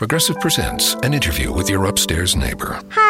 Progressive presents an interview with your upstairs neighbor. Hi,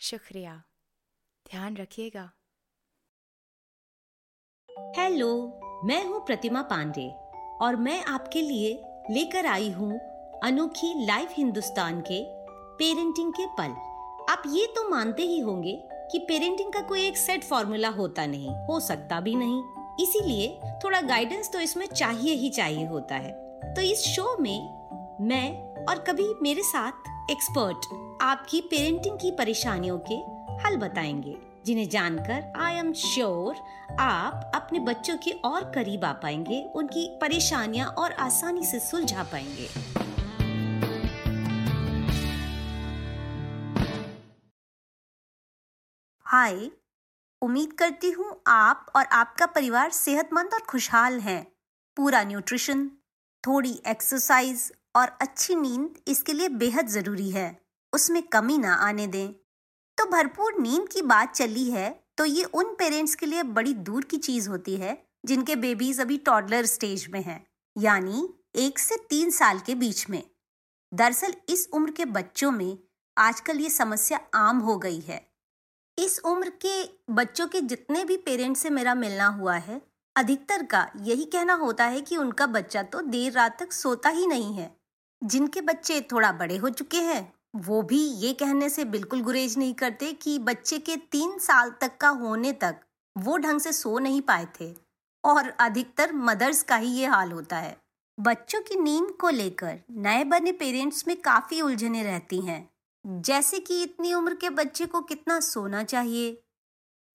शुक्रिया। ध्यान रखिएगा। हेलो, मैं हूँ प्रतिमा पांडे और मैं आपके लिए लेकर आई हूँ अनोखी लाइव हिंदुस्तान के पेरेंटिंग के पल। आप ये तो मानते ही होंगे कि पेरेंटिंग का कोई एक सेट फॉर्मूला होता नहीं, हो सकता भी नहीं। इसीलिए थोड़ा गाइडेंस तो इसमें चाहिए ही चाहिए होता है। तो इस शो में मैं और कभी मेरे साथ एक्सपर्ट आपकी पेरेंटिंग की परेशानियों के हल बताएँगे, जिन्हें जानकर आई एम श्योर आप अपने बच्चों के और करीब आ पाएँगे, उनकी परेशानियाँ और आसानी से सुलझा पाएँगे। हाय उम्मीद करती हूँ आप और आपका परिवार सेहतमंद और खुशहाल हैं। पूरा न्यूट्रिशन थोड़ी एक्सरसाइज और अच्छी नींद इसके लिए बेहद ज़रूरी है। उसमें कमी ना आने दें। तो भरपूर नींद की बात चली है तो ये उन पेरेंट्स के लिए बड़ी दूर की चीज़ होती है, जिनके बेबीज अभी टॉडलर स्टेज में हैं, यानी एक से तीन साल के बीच में। दरअसल इस उम्र के बच्चों में आजकल ये समस्या आम हो गई है। इस उम्र के बच्चों के जितने भी पेरेंट्स से मेरा मिलना हुआ है, अधिकतर का यही कहना होता है कि उनका बच्चा तो देर रात तक सोता ही नहीं है। जिनके बच्चे थोड़ा बड़े हो चुके हैं, वो भी ये कहने से बिल्कुल गुरेज नहीं करते कि बच्चे के तीन साल तक का होने तक वो ढंग से सो नहीं पाए थे। और अधिकतर मदर्स का ही ये हाल होता है। बच्चों की नींद को लेकर नए बने पेरेंट्स में काफ़ी उलझने रहती हैं। जैसे कि इतनी उम्र के बच्चे को कितना सोना चाहिए,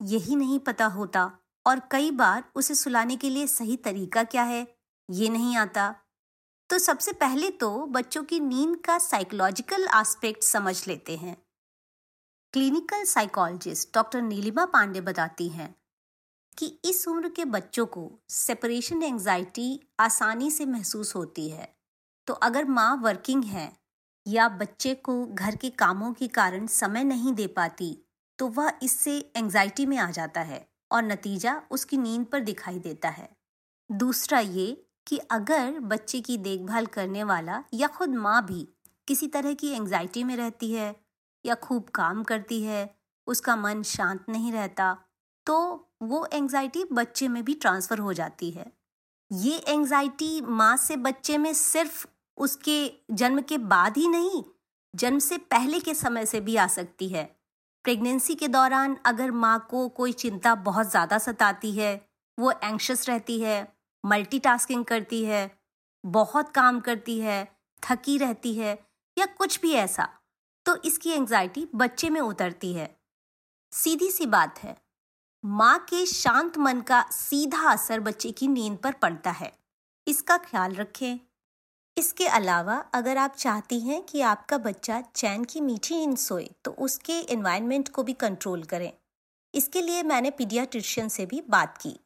यही नहीं पता होता। और कई बार उसे सुलाने के लिए सही तरीका क्या है, ये नहीं आता। तो सबसे पहले तो बच्चों की नींद का साइकोलॉजिकल एस्पेक्ट समझ लेते हैं। Clinical psychologist doctor Neelima Pandey बताती हैं कि इस उम्र के बच्चों को सेपरेशन एंजाइटी आसानी से महसूस होती है। तो अगर माँ वर्किंग है या बच्चे को घर के कामों के कारण समय नहीं दे पाती तो वह इससे एंजाइटी में आ जाता है और नतीजा उसकी नींद पर दिखाई देता है। दूसरा ये कि अगर बच्चे की देखभाल करने वाला या खुद माँ भी किसी तरह की एंजाइटी में रहती है या खूब काम करती है, उसका मन शांत नहीं रहता तो वो एंजाइटी बच्चे में भी ट्रांसफ़र हो जाती है। ये एंजाइटी माँ से बच्चे में सिर्फ़ उसके जन्म के बाद ही नहीं, जन्म से पहले के समय से भी आ सकती है। प्रेगनेंसी के दौरान अगर माँ को कोई चिंता बहुत ज़्यादा सताती है, वो एंक्शस रहती है मल्टीटास्किंग करती है, बहुत काम करती है, थकी रहती है या कुछ भी ऐसा तो इसकी एंजाइटी बच्चे में उतरती है। सीधी सी बात है, माँ के शांत मन का सीधा असर बच्चे की नींद पर पड़ता है। इसका ख्याल रखें। इसके अलावा अगर आप चाहती हैं कि आपका बच्चा चैन की मीठी नींद सोए तो उसके इन्वायरमेंट को भी कंट्रोल करें। इसके लिए मैंने पीडियाट्रिशियन से भी बात की।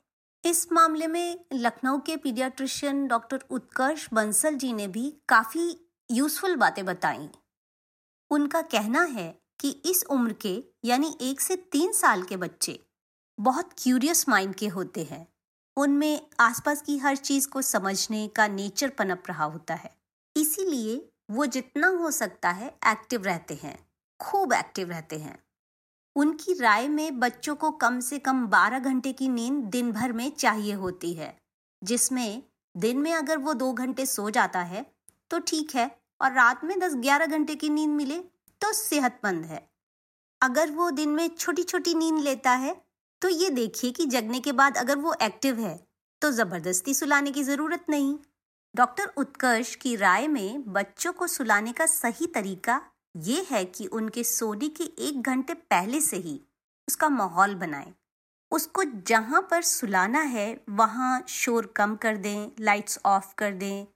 इस मामले में लखनऊ के पीडियाट्रिशियन डॉक्टर उत्कर्ष बंसल जी ने भी काफ़ी यूजफुल बातें बताई। उनका कहना है कि इस उम्र के, यानी एक से तीन साल के बच्चे, बहुत क्यूरियस माइंड के होते हैं। उनमें आसपास की हर चीज़ को समझने का नेचर पनप रहा होता है। इसीलिए वो जितना हो सकता है एक्टिव रहते हैं, खूब एक्टिव रहते हैं। उनकी राय में बच्चों को कम से कम 12 घंटे की नींद दिन भर में चाहिए होती है, जिसमें दिन में अगर वो दो घंटे सो जाता है तो ठीक है, और रात में 10-11 घंटे की नींद मिले तो सेहतमंद है। अगर वो दिन में छोटी छोटी नींद लेता है तो ये देखिए कि जगने के बाद अगर वो एक्टिव है तो ज़बरदस्ती सुलाने की ज़रूरत नहीं। डॉक्टर उत्कर्ष की राय में बच्चों को सुलाने का सही तरीका ये है कि उनके सोने के एक घंटे पहले से ही उसका माहौल बनाएँ। उसको जहाँ पर सुलाना है, वहाँ शोर कम कर दें लाइट्स ऑफ़ कर दें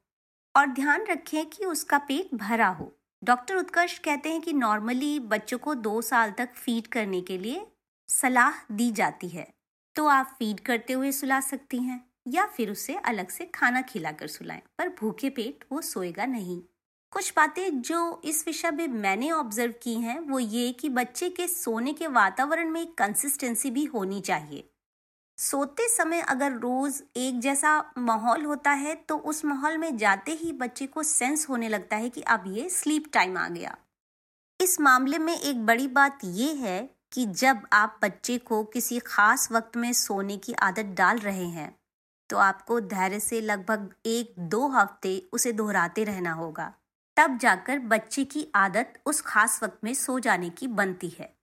और ध्यान रखें कि उसका पेट भरा हो। डॉक्टर उत्कर्ष कहते हैं कि नॉर्मली बच्चों को दो साल तक फ़ीड करने के लिए सलाह दी जाती है। तो आप फ़ीड करते हुए सुला सकती हैं या फिर उसे अलग से खाना खिलाकर सुलाएँ, पर भूखे पेट वो सोएगा नहीं। कुछ बातें जो इस विषय में मैंने ऑब्ज़र्व की हैं, वो ये कि बच्चे के सोने के वातावरण में एक कंसिस्टेंसी भी होनी चाहिए। सोते समय अगर रोज एक जैसा माहौल होता है तो उस माहौल में जाते ही बच्चे को सेंस होने लगता है कि अब ये स्लीप टाइम आ गया। इस मामले में एक बड़ी बात ये है कि जब आप बच्चे को किसी खास वक्त में सोने की आदत डाल रहे हैं तो आपको धैर्य से लगभग एक दो हफ़्ते उसे दोहराते रहना होगा। तब जाकर बच्चे की आदत उस खास वक्त में सो जाने की बनती है।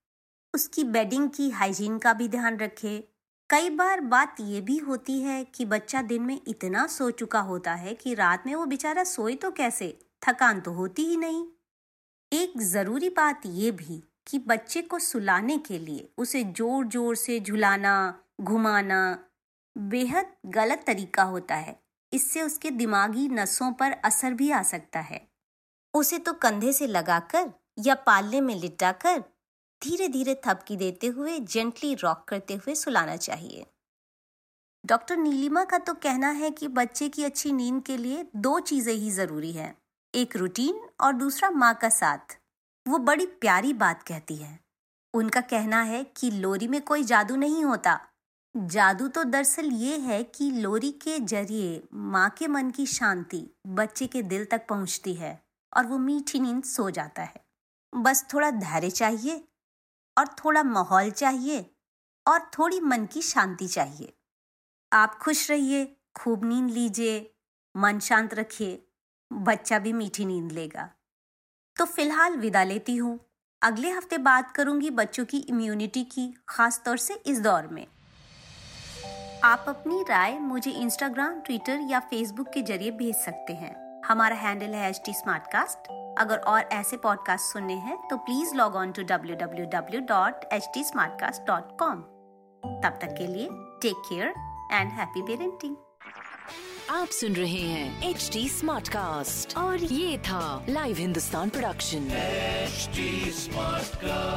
उसकी बेडिंग की हाइजीन का भी ध्यान रखें। कई बार बात ये भी होती है कि बच्चा दिन में इतना सो चुका होता है कि रात में वो बेचारा सोए तो कैसे? थकान तो होती ही नहीं। एक ज़रूरी बात ये भी कि बच्चे को सुलाने के लिए उसे ज़ोर ज़ोर से झुलाना, घुमाना बेहद गलत तरीका होता है। इससे उसके दिमागी नसों पर असर भी आ सकता है। उसे तो कंधे से लगाकर या पालने में लिटाकर धीरे धीरे थपकी देते हुए जेंटली रॉक करते हुए सुलाना चाहिए। डॉक्टर नीलिमा का तो कहना है कि बच्चे की अच्छी नींद के लिए दो चीज़ें ही ज़रूरी है, एक रूटीन और दूसरा माँ का साथ। वो बड़ी प्यारी बात कहती है। उनका कहना है कि लोरी में कोई जादू नहीं होता। जादू तो दरअसल ये है कि लोरी के ज़रिए माँ के मन की शांति बच्चे के दिल तक पहुँचती है। और वो मीठी नींद सो जाता है। बस थोड़ा धैर्य चाहिए और थोड़ा माहौल चाहिए और थोड़ी मन की शांति चाहिए। आप खुश रहिए, खूब नींद लीजिए, मन शांत रखिए, बच्चा भी मीठी नींद लेगा। तो फ़िलहाल विदा लेती हूँ। अगले हफ़्ते बात करूँगी बच्चों की इम्यूनिटी की खास तौर से इस दौर में। आप अपनी राय मुझे इंस्टाग्राम ट्विटर या फेसबुक के ज़रिए भेज सकते हैं। हमारा हैंडल है एच टी अगर और ऐसे पॉडकास्ट सुनने हैं तो please log on to W W W dot H T तब तक के लिए take care and happy parenting आप सुन रहे हैं एच टी स्मार्ट कास्ट और ये था live Hindustan production smart cast